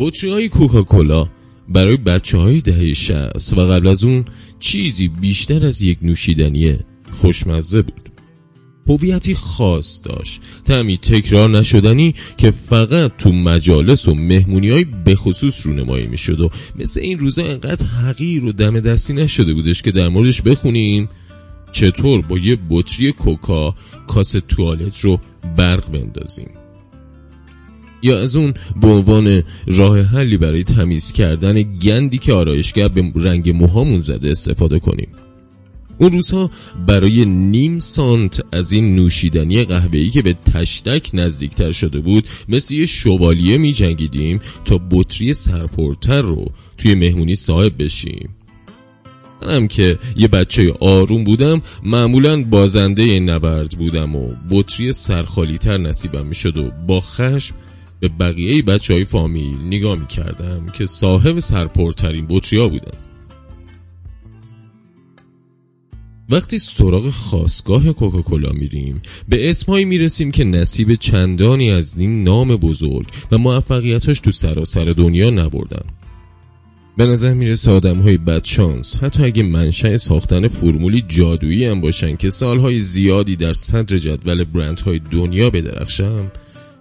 بطری های کوکاکولا برای بچه های دهه شست و قبل از اون چیزی بیشتر از یک نوشیدنی خوشمزه بود. هویتی خاص داشت. تعمی تکرار نشدنی که فقط تو مجالس و مهمونی های بخصوص رونمایی می شد و مثل این روزا انقدر حقیر و دم دستی نشده بودش که در موردش بخونیم چطور با یه بطری کوکا کاس توالت رو برق بندازیم. یا از اون به عنوان راه حلی برای تمیز کردن گندی که آرایشگر به رنگ موهامون زده استفاده کنیم. اون روزها برای نیم سانت از این نوشیدنی قهوه‌ای که به تشتک نزدیکتر شده بود مثل یه شوالیه می جنگیدیم تا بطری سرپرتر رو توی مهمونی صاحب بشیم. منم که یه بچه آروم بودم معمولا بازنده نبرد بودم و بطری سرخالیتر نصیبم می شد و با خشم به بقیه بچه های فامیل نگاه می کردم که صاحب سرپرترین بطری بودن. وقتی سراغ خاصگاه کوکاکولا میریم به اسمهایی می‌رسیم که نصیب چندانی از این نام بزرگ و موفقیتاش تو سراسر دنیا نبردن. به نظر می‌رسه آدم های بدشانس حتی اگه منشأ ساختن فرمولی جادویی هم باشن که سالهای زیادی در صدر جدول برندهای دنیا بدرخشم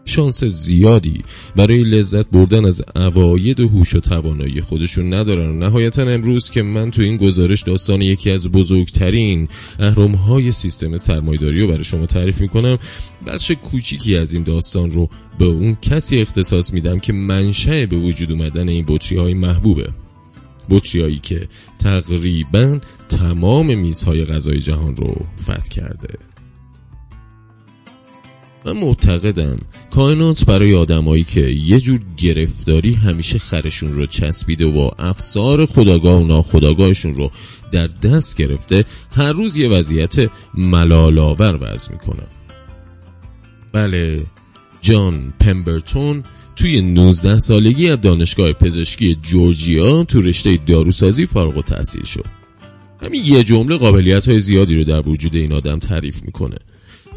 شانس زیادی برای لذت بردن از عواید و هوش و توانایی خودشون ندارن. نهایتا امروز که من تو این گزارش داستان یکی از بزرگترین های سیستم سرمایداری رو برای شما تعریف می‌کنم. بخش کوچیکی از این داستان رو به اون کسی اختصاص میدم که منشأ به وجود اومدن این بطری های محبوبه. بطری که تقریبا تمام میزهای غذای جهان رو فتح کرده. من معتقدم کائنات برای آدمایی که یه جور گرفتاری همیشه خرشون رو چسبیده و افسار خداگاه و ناخداگاهشون رو در دست گرفته هر روز یه وضعیت ملالاور وضع می‌کنه. بله جان پمبرتون توی 19 سالگی از دانشگاه پزشکی جورجیا تو رشته داروسازی فارغ و تحصیل شد. همین یه جمله قابلیت های زیادی رو در وجود این آدم تعریف می‌کنه.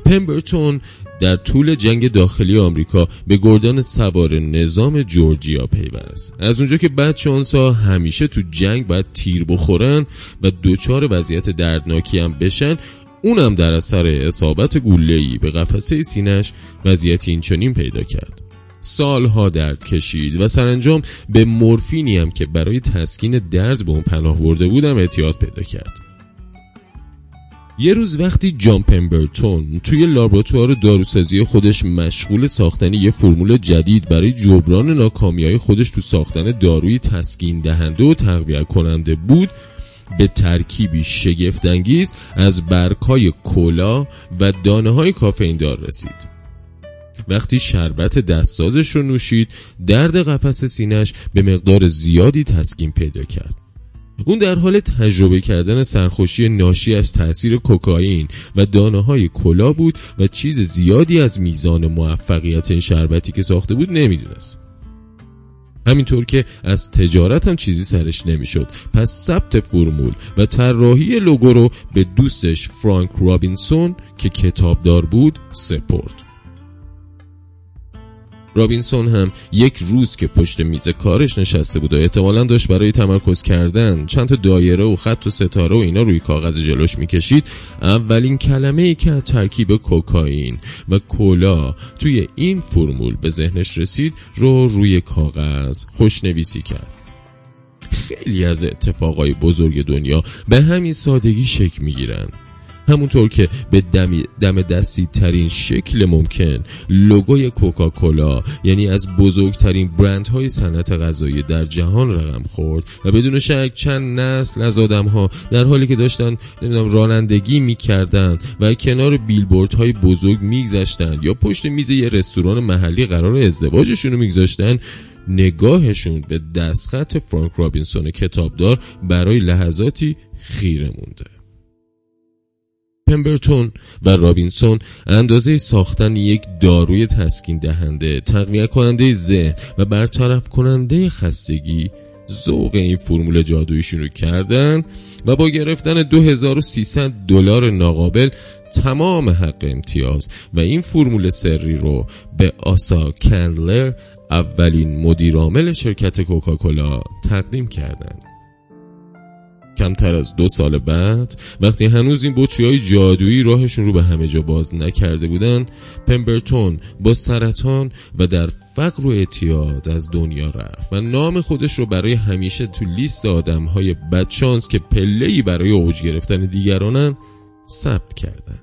پمبرتون در طول جنگ داخلی آمریکا به گردان سوار نظام جورجیا پیوست. از اونجا که بعد شانسا همیشه تو جنگ باید تیر بخورن و دوچار وضعیت دردناکی هم بشن اونم در اثر اصابت گوله‌ای به قفسه سینش وضعیت اینچنین پیدا کرد. سالها درد کشید و سرانجام به مورفینی هم که برای تسکین درد به اون پناه برده بودم اعتیاد پیدا کرد. یه روز وقتی جان پمبرتون توی لابراتوار داروسازی خودش مشغول ساختن یه فرمول جدید برای جبران ناکامی های خودش تو ساختن داروی تسکین دهنده و تقویت کننده بود به ترکیبی شگفتانگیز از برگهای کولا و دانه های کافئین دار رسید. وقتی شربت دستسازش رو نوشید درد قفس سینش به مقدار زیادی تسکین پیدا کرد. اون در حال تجربه کردن سرخوشی ناشی از تاثیر کوکائین و دانه های کلا بود و چیز زیادی از میزان موفقیت این شربتی که ساخته بود نمی‌دونست. همینطور که از تجارت هم چیزی سرش نمی‌شد. پس ثبت فرمول و طراحی لوگو رو به دوستش فرانک رابینسون که کتابدار بود سپرد. رابینسون هم یک روز که پشت میز کارش نشسته بود و احتمالا داشت برای تمرکز کردن چند دایره و خط و ستاره و اینا روی کاغذ جلوش می‌کشید اولین کلمه ای که ترکیب کوکائین و کولا توی این فرمول به ذهنش رسید رو روی کاغذ خوشنویسی کرد. خیلی از اتفاقای بزرگ دنیا به همین سادگی شکل می‌گیرن. همونطور که به دم دستی ترین شکل ممکن لوگوی کوکاکولا یعنی از بزرگترین برندهای صنعت غذایی در جهان رقم خورد و بدون شک چند نسل از آدم ها در حالی که داشتن نمی‌دونم رانندگی می‌کردن و کنار بیلبورد های بزرگ میگذشتن یا پشت میز یه رستوران محلی قرار ازدواجشون رو میگذاشتن نگاهشون به دستخط فرانک رابینسون کتابدار برای لحظاتی خیره مونده. پمبرتون و رابینسون اندازه ساختن یک داروی تسکین دهنده تقویت کننده ذهن و برطرف کننده خستگی ذوق این فرمول جادویشون رو کردن و با گرفتن 2300 دلار ناقابل تمام حق امتیاز و این فرمول سری رو به آسا کندلر اولین مدیرعامل شرکت کوکاکولا تقدیم کردند. کمتر از دو سال بعد وقتی هنوز این بطری های جادویی راهشون رو به همه جا باز نکرده بودن پمبرتون با سرطان و در فقر و اعتیاد از دنیا رفت و نام خودش رو برای همیشه تو لیست آدم های بدشانس که پلهی برای اوج گرفتن دیگرانن ثبت کردن.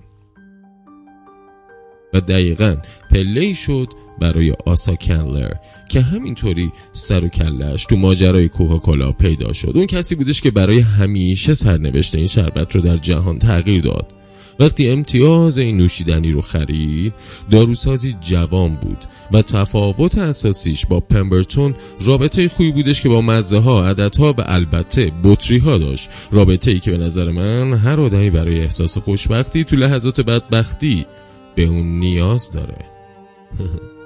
و دقیقا پله شد برای آسا کنلر که همینطوری سر و کلش تو ماجرای کوکاکولا پیدا شد. اون کسی بودش که برای همیشه سرنوشت این شربت رو در جهان تغییر داد. وقتی امتیاز این نوشیدنی رو خرید داروسازی جوان بود و تفاوت اساسیش با پمبرتون رابطه خوبی بودش که با مزه ها عددها و البته بطری ها داشت. رابطه ای که به نظر من هر آدمی برای احساس خوشبختی تو لحظات بدبختی به اون نیاز داره.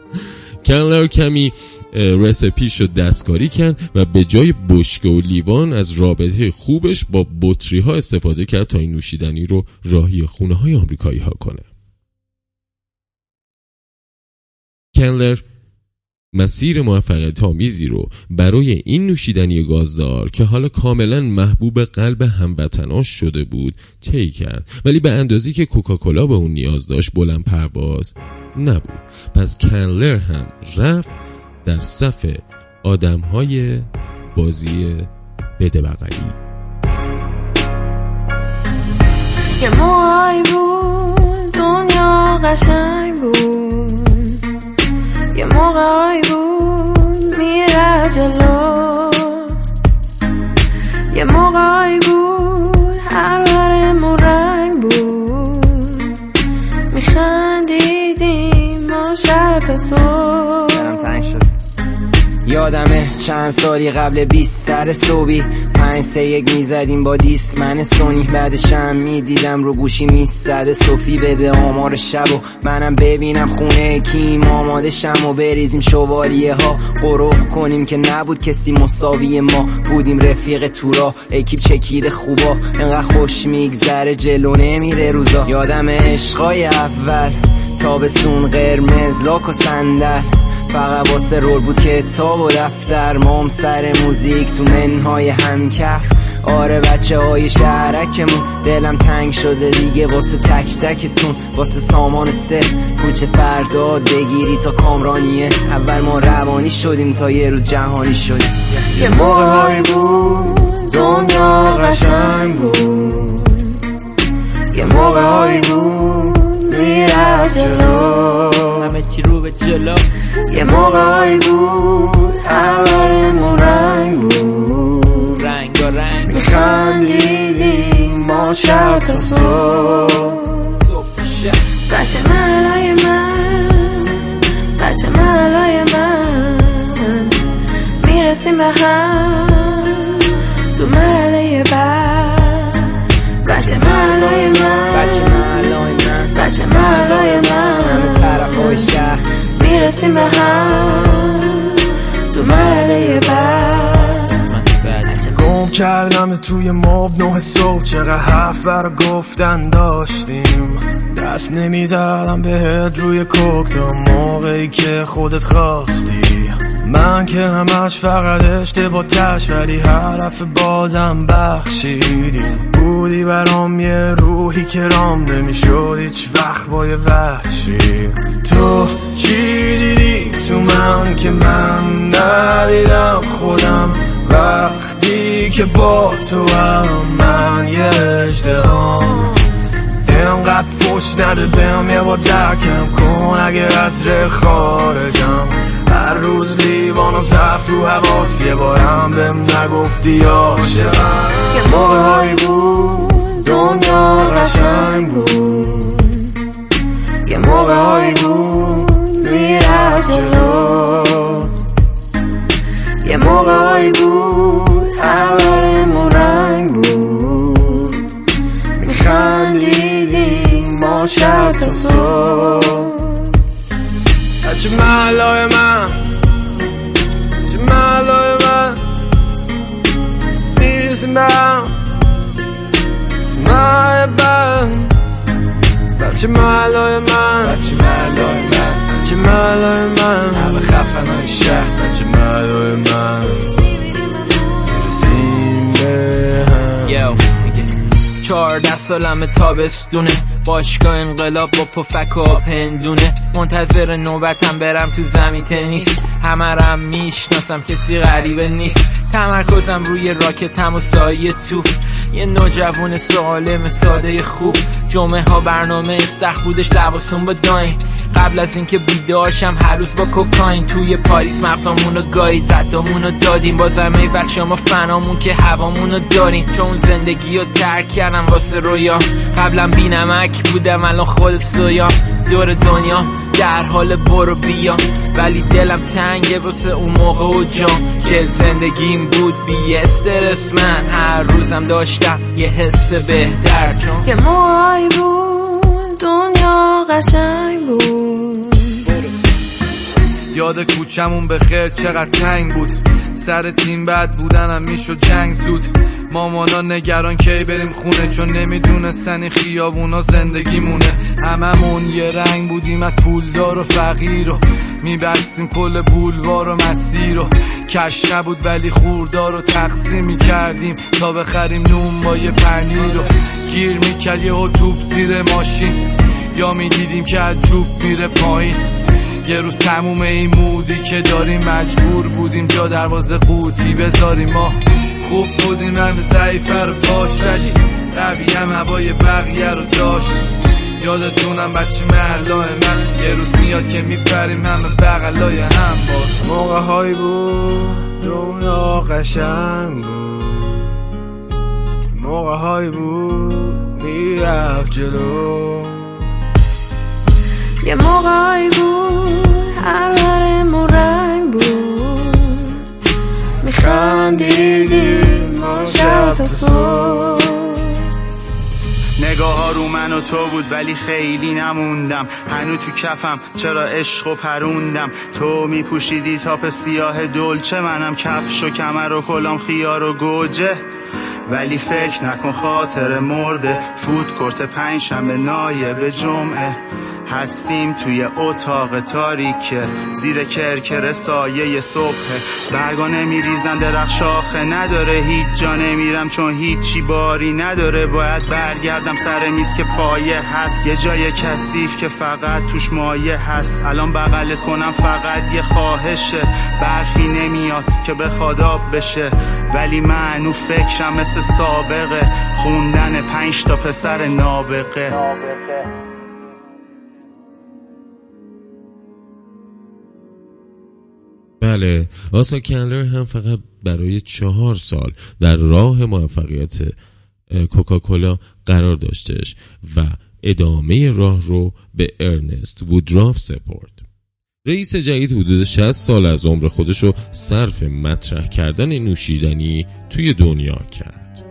کنلر کمی رسپیش رو دستکاری کرد و به جای بشکه و لیوان از رابطه خوبش با بطری ها استفاده کرد تا این نوشیدنی رو راهی خونه های آمریکایی ها کنه. کنلر مسیر موفقیت آمیزی رو برای این نوشیدنی گازدار که حالا کاملا محبوب قلب هموطناش شده بود طی کرد. ولی به اندازی که کوکاکولا به اون نیاز داشت بلند پرواز نبود. پس کنلر هم رفت در صف آدم های بازی بده بغلی. یه بود دنیا قشنگ بود. یه موقعی بود میره جلو. یه موقعی بود هر برمون رنگ بود. میخندیدیم ما شب تا صبح یادمه چند سالی قبل 20 سر صوبی پنج سه یک می‌زدیم با دیسک. من سونی بعدشم می‌دیدم رو گوشی می‌زده صوفی بده آمار شب و منم ببینم خونه کیم. آماده شم و بریزیم شوالیه ها. قروب کنیم که نبود کسی مساوی ما. بودیم رفیق تورا اکیپ چکیده خوبا. انقدر خوش میگذره جلو. نمیره روزا. یادم عشقای اول. تابستون قرمز لاک و صندل. فقط واسه رول بود کتاب و دفتر مام سر موزیک تو منهای همکف. آره بچه های شهرکمون دلم تنگ شده دیگه واسه تک تکتون واسه سامان سه. کوچه فرداد بگیری تا کامرانیه. اول ما روانی شدیم تا یه روز جهانی شدیم. یه موقع بود دنیا قشنگ بود. یه موقع بود میره جلو. همه چی رو به جلو. یه موقعی بود اولمون رنگ بود. رنگ و رنگ. میخندیدیم ما شب تا صبح بچه ملای من بچه ملای من. می‌رسیم به هم تو مرحله بعد. می‌رسیم به تو مرحله بعد. گم کردم توی ماب نه صبح. چقدر حرف برا گفتن داشتیم. دست نمی‌زدم بهت روی کوک. تا موقعی که خودت خواستی. من که همش فقط اشتباه تش ولی حرف بازم بخشیدی. بودی برام یه روحی که رام نمی‌شد. هیچ وقت با یه وحشی. تو چی دیدی تو من که من ندیدم خودم وقتی که با تو هم من یه اجدهام اینقدر فش نده بهم یه با درکم کن اگه ره خارجم هر روز لیوان و صف رو حواس یه بارم بهم نگفتی عاشقم یه موقعی بود دنیا قشنگ بود یه موقعی بود میره جلو یه موقعی بود اولمون رنگ بود میخندیدیم ما شب تا صبح بچه محلای من بچه محلای من می‌رسیم به هم ماه بند بچه محلای من بچه محلای من ملای من همه خفن های شهر بچه ملای من می‌رسیم به هم. چهارده سالم تابستونه. باشگاه انقلاب با پفک و پندونه منتظر نوبتم برم تو زمین تنیس. همه رم می‌شناسم کسی غریبه نیست. تمرکزم روی راکتم و سایه تو یه نوجوان سالم ساده خوب. جمعه ها برنامه سخت بودش لباسون با داین. قبل از اینکه بیدارشم هر روز با کوکاین توی پاریس. مغزامونو گایید ردامونو دادیم. با زمه بچه ما فنامون که هوامونو داریم. چون زندگی رو ترک کردم واسه رویا. قبلا بینمک بودم الان خود سویا. دور دنیا در حال برو بیا. ولی دلم تنگه واسه اون موقع و جان. که زندگیم بود بی استرس. من هر روزم داشتم یه حس بهتر. چون یه موقعی بود. دنیا قشنگ بود. یاد کوچمون به خیر چقدر تنگ بود. سر تیم بد بودنم می‌شد جنگ زود. مامانا نگران کی بریم خونه چون نمی‌دونستن این خیابونا زندگی مونه هممون یه رنگ بودیم از پولدار و فقیر و میبستیم پل بولوار و مسیر و کش نبود ولی خوردار و تقسیم می‌کردیم تا بخریم نون با یه پنیر و گیر می‌کرد یه توپ زیر ماشین. یا می‌دیدیم که از جوب میره پایین. یه روز تموم این مودی که داریم مجبور بودیم جا دروازه قوطی بذاریم. ما خوب بودیم همه ضعیفه رو باش ولی هم هوای بقیه رو داشت. یادتونم بچه محلای من یه روز میاد که میپریم همه بغلای هم باز. موقع های بود دنیا قشنگ بود. موقع های بود می‌رفت جلو. یه موقعی بود هر ورمون رنگ بود. میخندیدیم ما شب تا نگاه ها رو من و تو بود ولی خیلی نموندم. هنو تو کفم چرا عشق و پروندم؟ تو میپوشیدی تاپ سیاه دلچه منم کفش و کمر و کلام خیار و گوجه. ولی فکر نکن خاطر مرده. فود کرت پنج شنبه نایب جمعه. هستیم توی اتاق تاریک زیر کرکر سایه صبح. برگا نمیریزن درخت شاخه نداره هیچ جا نمیرم چون هیچی باری نداره. باید برگردم سر میز که پایه هست. یه جای کثیف که فقط توش مایه هست. الان بغلت کنم فقط یه خواهشه. برفی نمیاد که بخواد آب بشه. ولی من او فکرم مثل سابقه. خوندن پنج تا پسر نابغه بله. آسا کندلر هم فقط برای چهار سال در راه موفقیت کوکاکولا قرار داشتش و ادامه راه رو به ارنست وودراف سپرد. رئیس جدید حدود 60 سال از عمر خودش رو صرف مطرح کردن نوشیدنی توی دنیا کرد.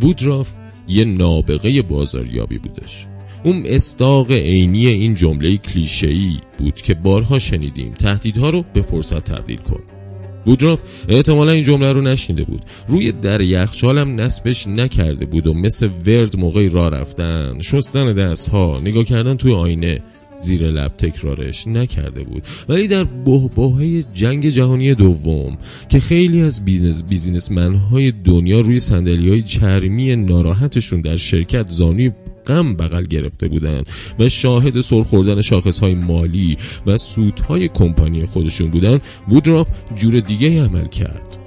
وودراف یه نابغه بازاریابی بودش. اون استاق عینی این جمله کلیشه‌ای بود که بارها شنیدیم. تهدیدها رو به فرصت تبدیل کن. وودراف احتمالا این جمله رو نشنیده بود. روی در یخچالم نصبش نکرده بود و مثل ورد موقعی راه رفتن شستن دستها نگاه کردن توی آینه زیر لب تکرارش نکرده بود. ولی در بحبوحه جنگ جهانی دوم که خیلی از business businessman های دنیا روی صندلی های چرمی ناراحتشون در شرکت زانوی غم بغل گرفته بودند و شاهد سرخوردن شاخص های مالی و سودهای کمپانی خودشون بودن وودراف جور دیگه عمل کرد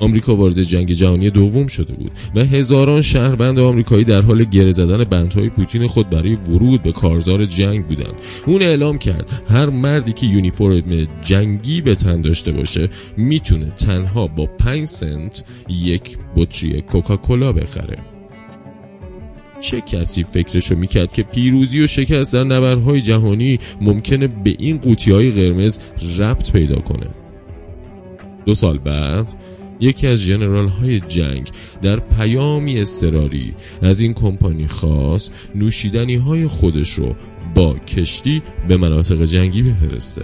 آمریکا وارد جنگ جهانی دوم شده بود و هزاران شهروند آمریکایی در حال گره زدن بندهای پوتین خود برای ورود به کارزار جنگ بودند. اون اعلام کرد هر مردی که یونیفرم جنگی به تن داشته باشه می‌تونه تنها با 5 سنت یک بطری کوکاکولا بخره. چه کسی فکرشو می‌کرد که پیروزی و شکست در نبرهای جهانی ممکنه به این قوطی های قرمز ربط پیدا کنه؟ دو سال بعد یکی از جنرال های جنگ در پیامی اضطراری از این کمپانی خواست نوشیدنی های خودش رو با کشتی به مناطق جنگی بفرسته.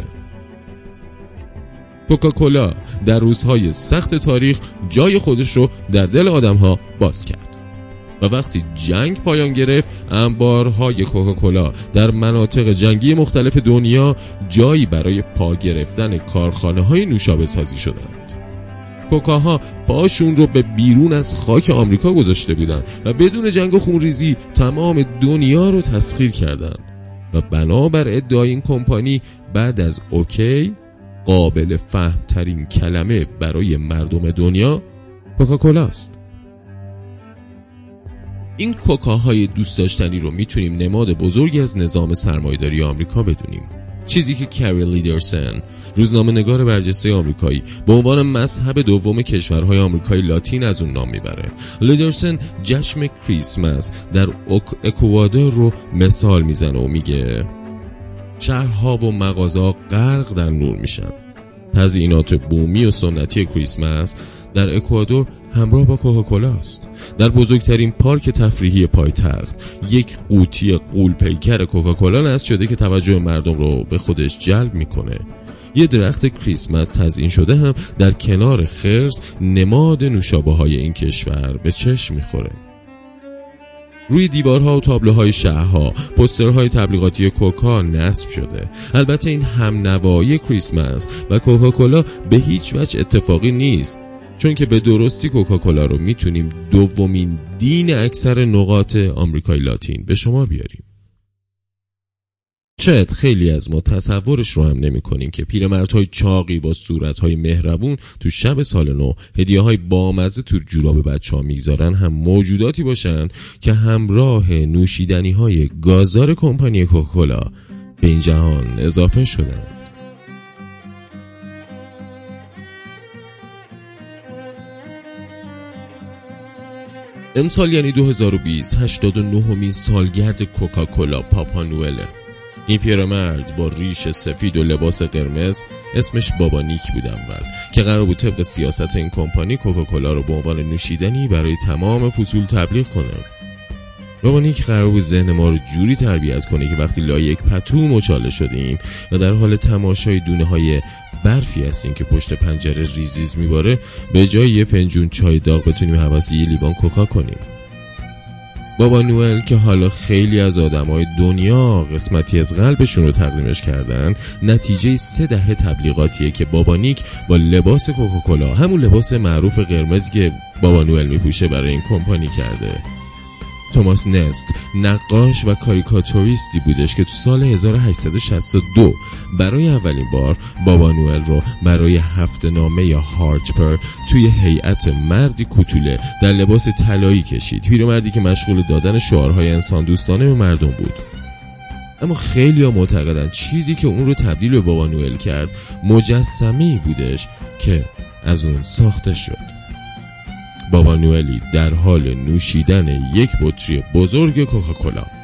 کوکاکولا در روزهای سخت تاریخ جای خودش رو در دل آدم ها باز کرد. و وقتی جنگ پایان گرفت انبارهای کوکاکولا در مناطق جنگی مختلف دنیا جایی برای پا گرفتن کارخانه های نوشابه سازی شدند. کوکاها پاشون رو به بیرون از خاک آمریکا گذاشته بودند و بدون جنگ و خونریزی تمام دنیا رو تسخیر کردند. و بنابر ادعای این کمپانی بعد از اوکی قابل فهمترین کلمه برای مردم دنیا کوکاکولاست. این کوکاهای دوست داشتنی رو می‌تونیم نماد بزرگی از نظام سرمایداری آمریکا بدونیم. چیزی که کری لیدرسن روزنامه نگار برجسته آمریکایی به عنوان مذهب دوم کشورهای آمریکای لاتین از اون نام می‌بره. لیدرسن جشن کریسمس در اکوادور رو مثال می‌زنه و میگه شهرها و مغازه غرق در نور میشن. تزیینات بومی و سنتی کریسمس در اکوادور همراه با کوکاکولا است. در بزرگترین پارک تفریحی پایتخت یک قوطی قول پیکر کوکاکولا نصب شده که توجه مردم رو به خودش جلب می‌کنه. یه درخت کریسمس تزیین شده هم در کنار خرس نماد نوشابه های این کشور به چشم می‌خوره. روی دیوارها و تابلوهای شهرها پسترهای تبلیغاتی کوکا نصب شده. البته این هم نوایی کریسمس و کوکاکولا به هیچ وجه اتفاقی نیست. چون که به درستی کوکاکولا رو می‌تونیم دومین دین اکثر نقاط آمریکای لاتین به شما بیاریم. شاید خیلی از ما تصورش رو هم نمی کنیم که پیرمردهای چاقی با صورتهای مهربون تو شب سال نو هدیه های بامزه تو جوراب بچه ها می‌گذارن هم موجوداتی باشن که همراه نوشیدنی های گازار کمپانی کوکاکولا به این جهان اضافه شدن. امسال یعنی 2020 89 مین سالگرد کوکاکولا پاپا نوئله این پیرمرد با ریش سفید و لباس قرمز اسمش بابا نیک بود اول که قرار بود طبق سیاست این کمپانی کوکاکولا رو به عنوان نوشیدنی برای تمام فصول تبلیغ کنه. بابا نیک قرار بود ذهن ما رو جوری تربیت کنه که وقتی لای یک پتو مچاله شدیم و در حال تماشای دونه های برفی هستیم که پشت پنجره ریزیز میباره به جای یه فنجون چای داغ بتونیم حواس یه لیوان کوکا کنیم. بابا نوئل که حالا خیلی از آدمای دنیا قسمتی از قلبشون رو تقدیمش کردن نتیجه سه دهه تبلیغاتیه که بابا نیک با لباس کوکاکولا همون لباس معروف قرمزی که بابا نوئل میپوشه برای این کمپانی کرده. توماس نست نقاش و کاریکاتوریستی بودش که تو سال 1862 برای اولین بار بابا نوئل رو برای هفت نامه یا هارچپر توی هیئت مردی کوتوله در لباس طلایی کشید. پیرمردی که مشغول دادن شعارهای انسان دوستانه به مردم بود. اما خیلی ها معتقدن چیزی که اون رو تبدیل به بابا نوئل کرد مجسمه بودش که از اون ساخته شد. بابا نوئلی در حال نوشیدن یک بطری بزرگ کوکاکولا.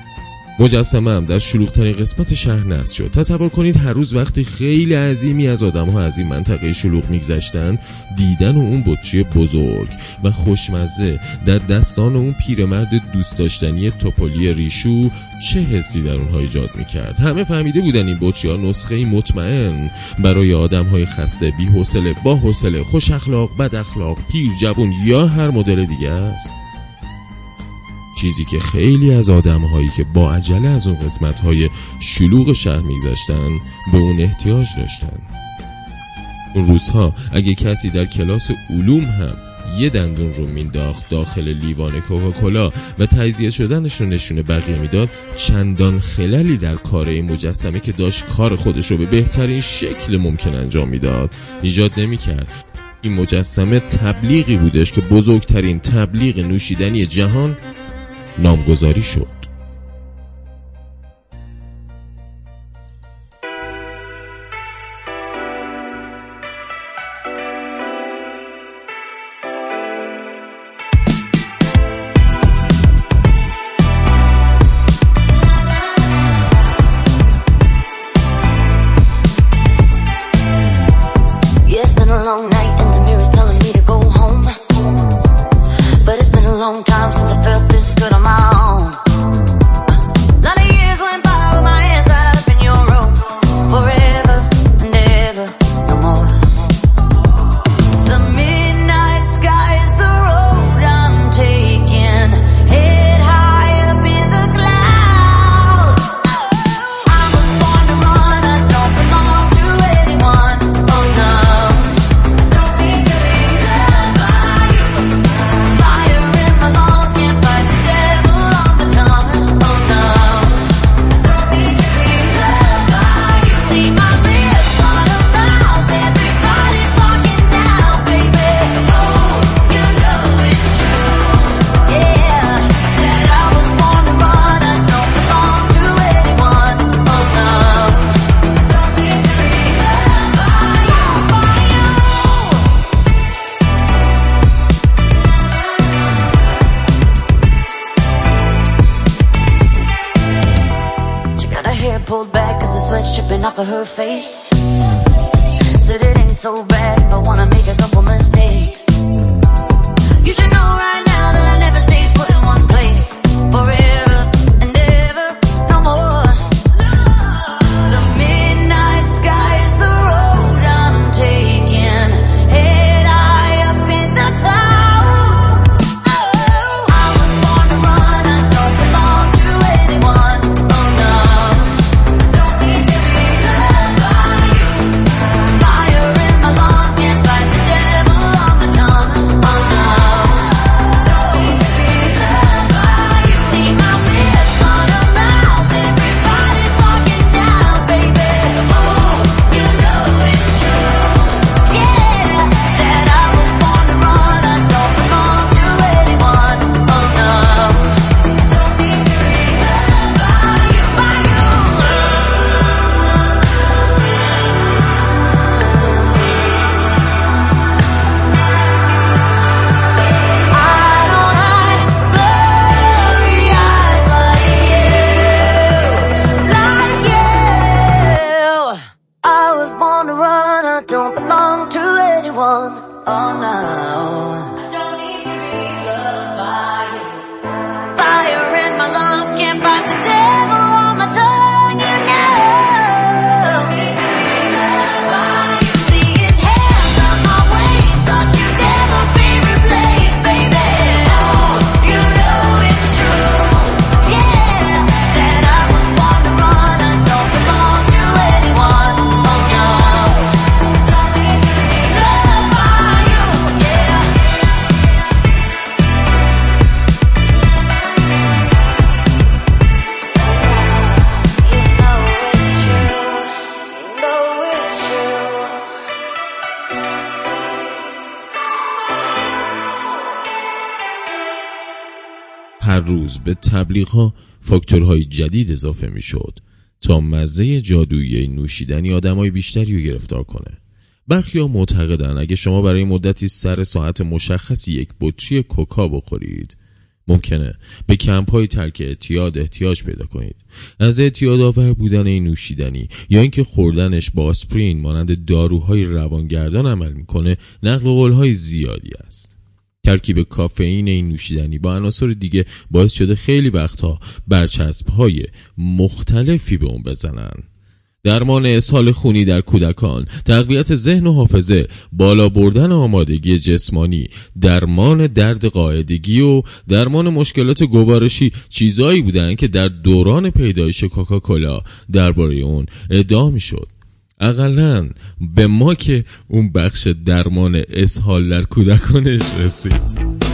مجسمه هم در شلوغترین قسمت شهر نصب شد. تصور کنید هر روز وقتی خیلی عظیمی از آدم ها از این منطقه شلوغ میگذشتن دیدن اون بطری بزرگ و خوشمزه در دستان اون پیرمرد دوست داشتنی توپولی ریشو چه حسی در اونها ایجاد می‌کرد؟ همه فهمیده بودن این بطری ها نسخه مطمئن برای آدم های خسته بی حوصله با حوصله خوش اخلاق بد اخلاق پیر جوون یا هر مدل دیگه است. چیزی که خیلی از آدم هایی که با عجله از اون قسمت های شلوغ شهر میگذشتن به اون احتیاج داشتن. اون روزها اگه کسی در کلاس علوم هم یه دندون رو مینداخت داخل لیوان کوکاکولا و تجزیه شدنش رو نشونه بقیه می‌داد چندان خللی در کار این مجسمه که داشت کار خودش رو به بهترین شکل ممکن انجام می‌داد. ایجاد نمی‌کرد. این مجسمه تبلیغی بودش که بزرگترین تبلیغ نوشیدنی جهان نامگذاری شد. Looking off of her face. Said it ain't so bad if I wanna make a couple mistakes. You should know right روز به تبلیغ ها فاکتورهای جدید اضافه می شد تا مزه جادویی نوشیدنی آدمای بیشتری رو گرفتار کنه. برخی ها معتقدن اگه شما برای مدتی سر ساعت مشخصی یک بطری کوکا بخورید ممکنه به کمپ های ترک اعتیاد احتیاج پیدا کنید. از اعتیاد آور بودن این نوشیدنی یا اینکه خوردنش با آسپرین مانند داروهای روانگردان عمل می‌کنه نقل قول های زیادی است. ترکیب کافئین این نوشیدنی با عناصر دیگه باعث شده خیلی وقتها برچسب های مختلفی به اون بزنن. درمان اسهال خونی در کودکان تقویت ذهن و حافظه بالا بردن آمادگی جسمانی درمان درد قاعدگی و درمان مشکلات گوارشی چیزایی بودن که در دوران پیدایش کوکاکولا درباره اون ادعا می‌شد. اقلا به ما که اون بخش درمان اسهال در کودکانش رسید.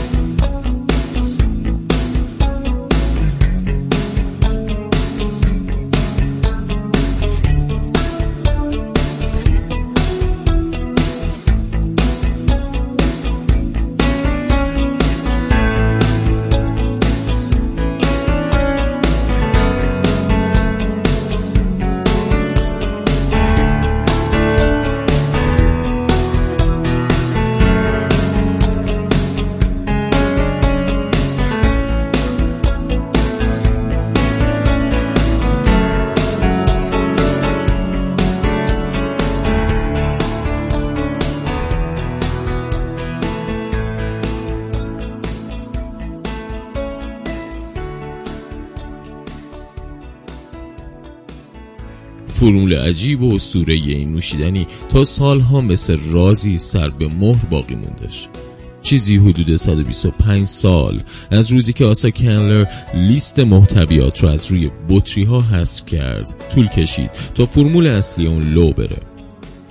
عجیب و اسطوره این نوشیدنی تا سالها مثل رازی سر به مهر باقی موندش. چیزی حدود 125 سال از روزی که آسا کنلر لیست محتویات رو از روی بطری ها حذف کرد طول کشید تا فرمول اصلی اون لو بره.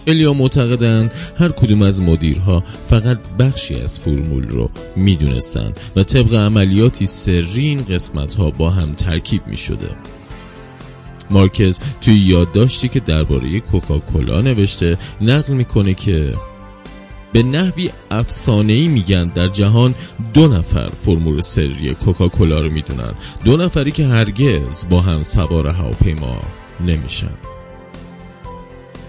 الیا معتقدن هر کدوم از مدیرها فقط بخشی از فرمول رو می‌دونستن و طبق عملیاتی سری این قسمت ها با هم ترکیب می شده مارکز توی یادداشتی که درباره کوکاکولا نوشته نقل می‌کنه که به نحوی افسانه‌ای میگن در جهان دو نفر فرمول سری کوکاکولا رو می‌دونن. دو نفری که هرگز با هم سوار هواپیما نمیشن.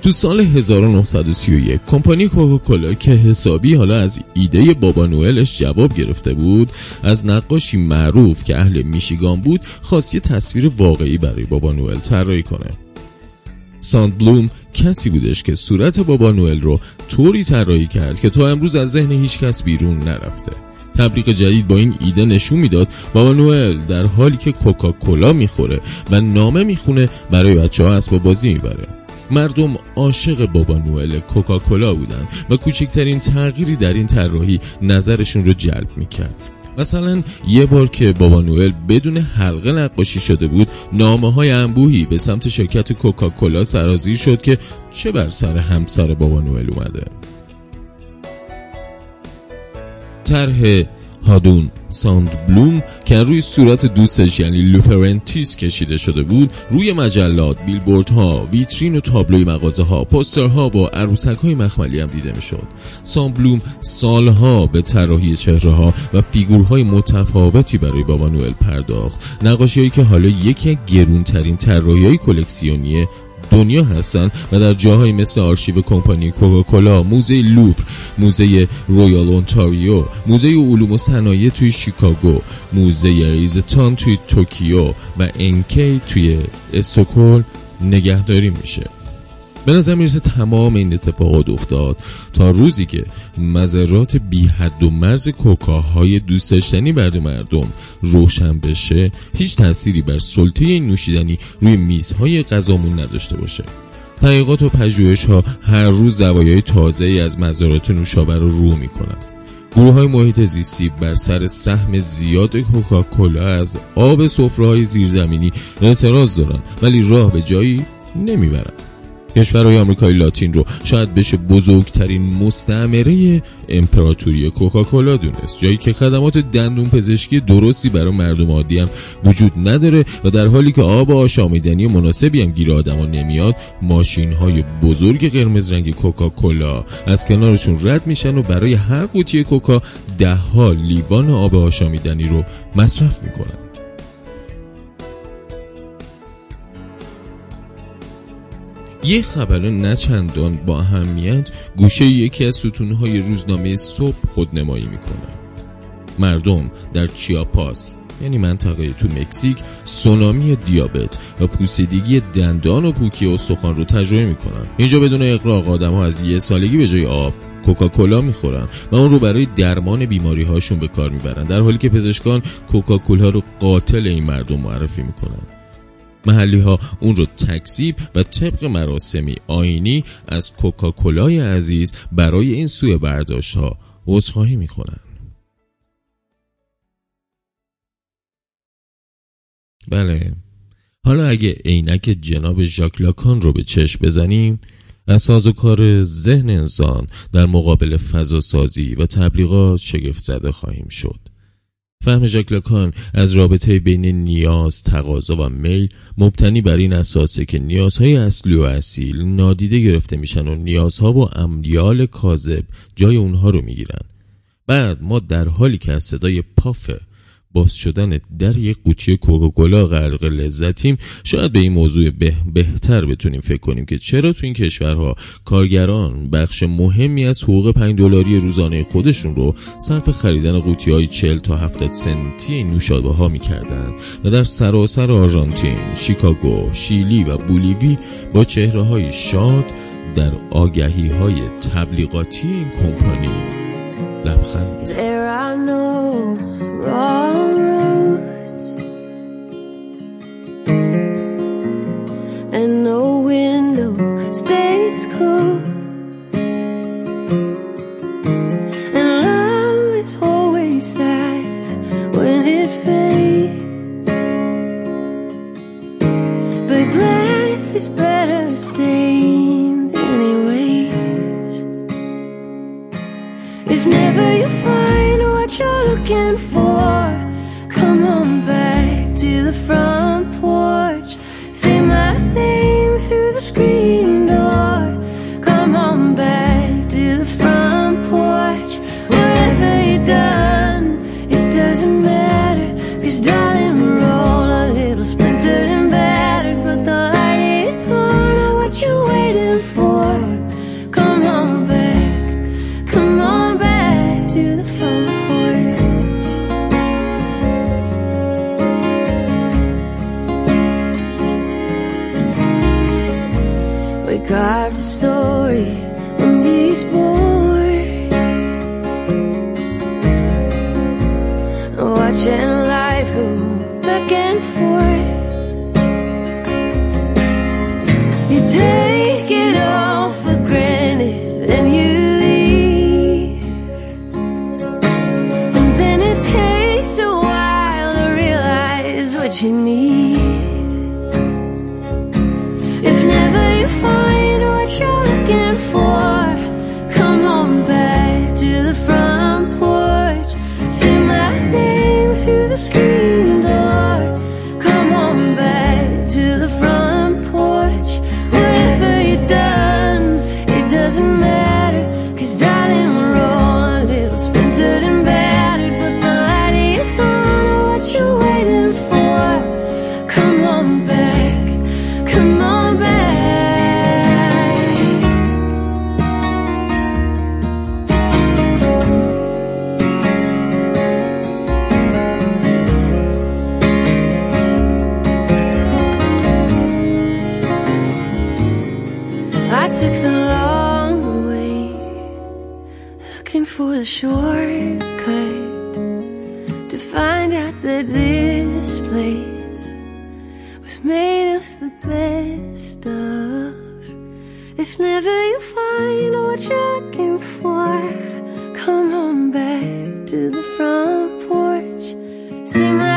تو سال 1931 کمپانی کوکاکولا که حسابی حالا از ایده بابا نوئلش جواب گرفته بود از نقاشی معروف که اهل میشیگان بود خواست یه تصویر واقعی برای بابا نوئل طراحی کنه. ساند بلوم کسی بودش که صورت بابا نوئل رو طوری طراحی کرد که تا امروز از ذهن هیچ کس بیرون نرفته. تبلیغ جدید با این ایده نشون می‌داد بابا نوئل در حالی که کوکاکولا می‌خوره و نامه می‌خونه برای بچه ها اسباب بازی می‌بره. مردم عاشق بابا نوئل کوکاکولا بودن و کوچکترین تغییری در این طراحی نظرشون رو جلب می‌کرد. مثلا یه بار که بابا نوئل بدون حلقه نقاشی شده بود نامه های انبوهی به سمت شرکت کوکاکولا سرازیر شد که چه بر سر همسر بابا نوئل اومده. طرح هادون ساند بلوم که روی صورت دوستش یعنی لو پرنتیس کشیده شده بود روی مجلات، بیلبوردها، ویترین و تابلوی مغازه ها، پوسترها با عروسک های مخملی هم دیده می‌شد. ساند بلوم سالها به طراحی چهره ها و فیگورهای متفاوتی برای بابا نوئل پرداخت. نقاشی که حالا یکی از گرونترین طراحی های کلکسیونی دنیا هستن و در جاهایی مثل آرشیو کمپانی کوکاکولا، موزه لوفر، موزه رویال اونتاریو، موزه علوم و صنایع توی شیکاگو، موزه ایستان توی توکیو و انکی توی استکهلم نگهداری میشه. به نظر می‌رسه تمام این اتفاقات افتاد. تا روزی که مضرات بی حد و مرز کوکاهای دوست داشتنی برای مردم روشن بشه هیچ تأثیری بر سلطه این نوشیدنی روی میزهای غذامون نداشته باشه. تحقیقات و پژوهش ها هر روز زوایای تازه ای از مزارات نوشابه رو رو می‌کنن گروه های محیط زیستی بر سر سهم زیاد کوکاکولا از آب سفره های زیرزمینی اعتراض دارن ولی راه به جایی نمی‌برن کشورهای آمریکای لاتین رو. شاید بشه بزرگترین مستعمره امپراتوری کوکاکولا دونست. جایی که خدمات دندون پزشکی درستی برای مردم عادی هم وجود نداره و در حالی که آب آشامیدنی مناسبی هم گیر آدما نمیاد ماشین های بزرگ قرمز رنگ کوکاکولا از کنارشون رد میشن و برای هر قوطی کوکا ده ها لیوان آب آشامیدنی رو مصرف می‌کنن. یه خبر نچندان با اهمیت گوشه یکی از ستونهای روزنامه صبح خودنمایی می‌کنه. مردم در چیاپاس یعنی منطقه تو مکزیک سونامی دیابت و پوسیدگی دندان و پوکی و سخان رو تجربه می‌کنن. اینجا بدون اقراق آدم ها از یه سالگی به جای آب کوکاکولا می‌خورن و اون رو برای درمان بیماری هاشون به کار می‌برن در حالی که پزشکان کوکاکولا رو قاتل این مردم معرفی می‌کنن. محلی ها اون رو تکذیب و طبق مراسمی آینی از کوکاکولای عزیز برای این سوء برداشت ها عذرخواهی می‌کنن. بله. حالا اگه عینک جناب ژاک لاکان رو به چشم بزنیم از ساز و کار ذهن انسان در مقابل فضا سازی و تبلیغات شگفت زده خواهیم شد. فهم ژاک از رابطه بین نیاز، تقاضا و میل مبتنی بر این اساسه که نیازهای اصلی و اصیل نادیده گرفته میشن و نیازها و امیال کاذب جای اونها رو می‌گیرن. بعد ما در حالی که از صدای پافه باز شدن در یک قوطی کوکاکولا غرق لذتیم. شاید به این موضوع به بهتر بتونیم فکر کنیم که چرا تو این کشورها کارگران بخش مهمی از حقوق 5 دلاری روزانه خودشون رو صرف خریدن قوطی های 40 تا 70 سنتی نوشابه ها می‌کردن و در سراسر آرژانتین، شیکاگو، شیلی و بولیوی با چهره های شاد در آگهی های تبلیغاتی این کمپانی. لبخند. Wrong window stays closed. And love is always sad when it fades. But glass is better stained anyways. If never you find what you're looking for you need. this place was made of the best of. If never you find what you're looking for, come on back to the front porch. Sing